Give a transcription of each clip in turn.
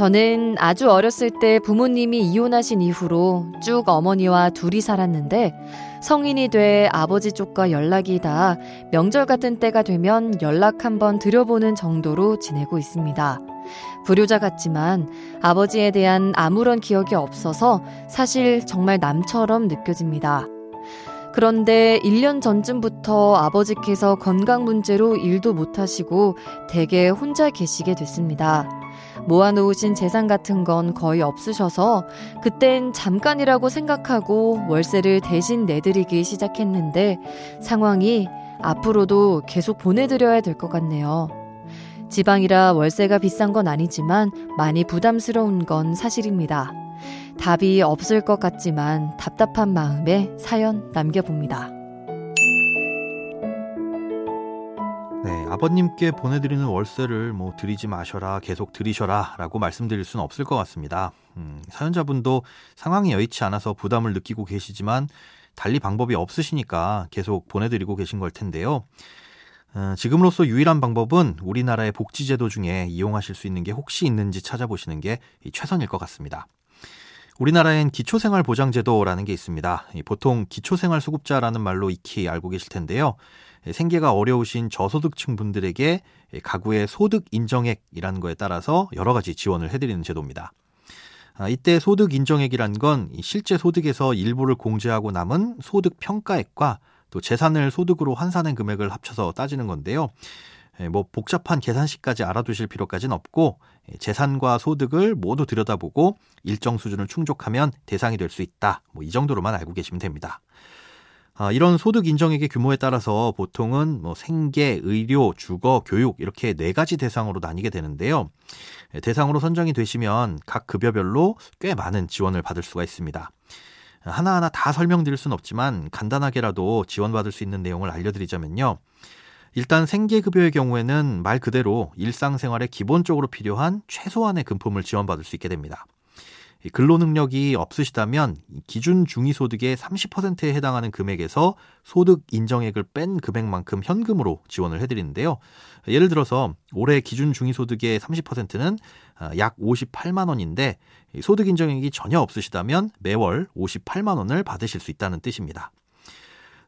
저는 아주 어렸을 때 부모님이 이혼하신 이후로 쭉 어머니와 둘이 살았는데 성인이 돼 아버지 쪽과 연락이 다 명절 같은 때가 되면 연락 한번 드려보는 정도로 지내고 있습니다. 불효자 같지만 아버지에 대한 아무런 기억이 없어서 사실 정말 남처럼 느껴집니다. 그런데 1년 전쯤부터 아버지께서 건강 문제로 일도 못하시고 대개 혼자 계시게 됐습니다. 모아놓으신 재산 같은 건 거의 없으셔서 그땐 잠깐이라고 생각하고 월세를 대신 내드리기 시작했는데 상황이 앞으로도 계속 보내드려야 될 것 같네요. 지방이라 월세가 비싼 건 아니지만 많이 부담스러운 건 사실입니다. 답이 없을 것 같지만 답답한 마음에 사연 남겨봅니다. 네, 아버님께 보내드리는 월세를 뭐 드리지 마셔라, 계속 드리셔라 라고 말씀드릴 수는 없을 것 같습니다. 음, 사연자분도 상황이 여의치 않아서 부담을 느끼고 계시지만 달리 방법이 없으시니까 계속 보내드리고 계신 걸 텐데요. 어, 지금으로서 유일한 방법은 우리나라의 복지제도 중에 이용하실 수 있는 게 혹시 있는지 찾아보시는 게 최선일 것 같습니다. 우리나라엔 기초생활보장제도라는 게 있습니다. 보통 기초생활수급자라는 말로 익히 알고 계실 텐데요. 생계가 어려우신 저소득층 분들에게 가구의 소득 인정액이라는 거에 따라서 여러 가지 지원을 해드리는 제도입니다. 아, 이때 소득 인정액이란 건 실제 소득에서 일부를 공제하고 남은 소득 평가액과 또 재산을 소득으로 환산한 금액을 합쳐서 따지는 건데요. 뭐 복잡한 계산식까지 알아두실 필요까지는 없고 재산과 소득을 모두 들여다보고 일정 수준을 충족하면 대상이 될 수 있다. 뭐 이 정도로만 알고 계시면 됩니다. 아, 이런 소득 인정액의 규모에 따라서 보통은 뭐 생계, 의료, 주거, 교육 이렇게 네 가지 대상으로 나뉘게 되는데요. 대상으로 선정이 되시면 각 급여별로 꽤 많은 지원을 받을 수가 있습니다. 하나하나 다 설명드릴 수는 없지만 간단하게라도 지원받을 수 있는 내용을 알려드리자면요. 일단 생계급여의 경우에는 말 그대로 일상생활에 기본적으로 필요한 최소한의 금품을 지원받을 수 있게 됩니다. 근로 능력이 없으시다면 기준 중위소득의 30%에 해당하는 금액에서 소득 인정액을 뺀 금액만큼 현금으로 지원을 해드리는데요. 예를 들어서 올해 기준 중위소득의 30%는 아, 약 58만 원인데 소득 인정액이 전혀 없으시다면 매월 58만 원을 받으실 수 있다는 뜻입니다.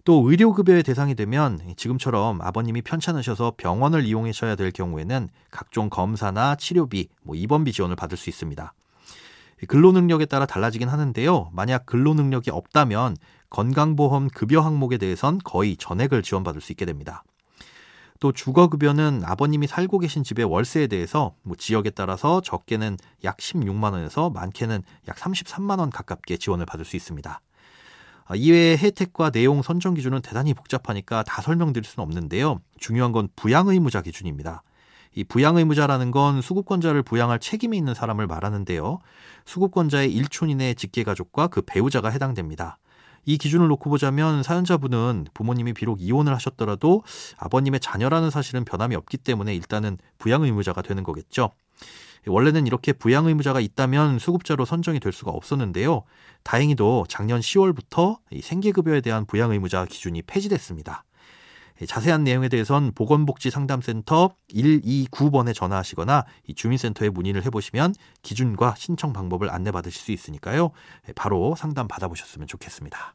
또 의료급여의 대상이 되면 지금처럼 아버님이 편찮으셔서 병원을 이용하셔야 될 경우에는 각종 검사나 치료비, 뭐 입원비 지원을 받을 수 있습니다. 근로 능력에 따라 달라지긴 하는데요. 만약 근로 능력이 없다면 건강보험 급여 항목에 대해선 거의 전액을 지원받을 수 있게 됩니다. 또 주거급여는 아버님이 살고 계신 집의 월세에 대해서 뭐 지역에 따라서 적게는 약 16만 원에서 많게는 약 33만 원 가깝게 지원을 받을 수 있습니다. 아, 이외의 혜택과 내용 선정 기준은 대단히 복잡하니까 다 설명드릴 수는 없는데요. 중요한 건 부양 의무자 기준입니다. 이 부양 의무자라는 건 수급권자를 부양할 책임이 있는 사람을 말하는데요. 수급권자의 1촌 이내 직계 가족과 그 배우자가 해당됩니다. 이 기준을 놓고 보자면 사연자분은 부모님이 비록 이혼을 하셨더라도 아버님의 자녀라는 사실은 변함이 없기 때문에 일단은 부양 의무자가 되는 거겠죠. 원래는 이렇게 부양 의무자가 있다면 수급자로 선정이 될 수가 없었는데요. 다행히도 작년 10월부터 생계급여에 대한 부양 의무자 기준이 폐지됐습니다. 예, 자세한 내용에 대해선 보건복지상담센터 129번에 전화하시거나 주민센터에 문의를 해보시면 기준과 신청 방법을 안내받으실 수 있으니까요. 예, 바로 상담 받아보셨으면 좋겠습니다.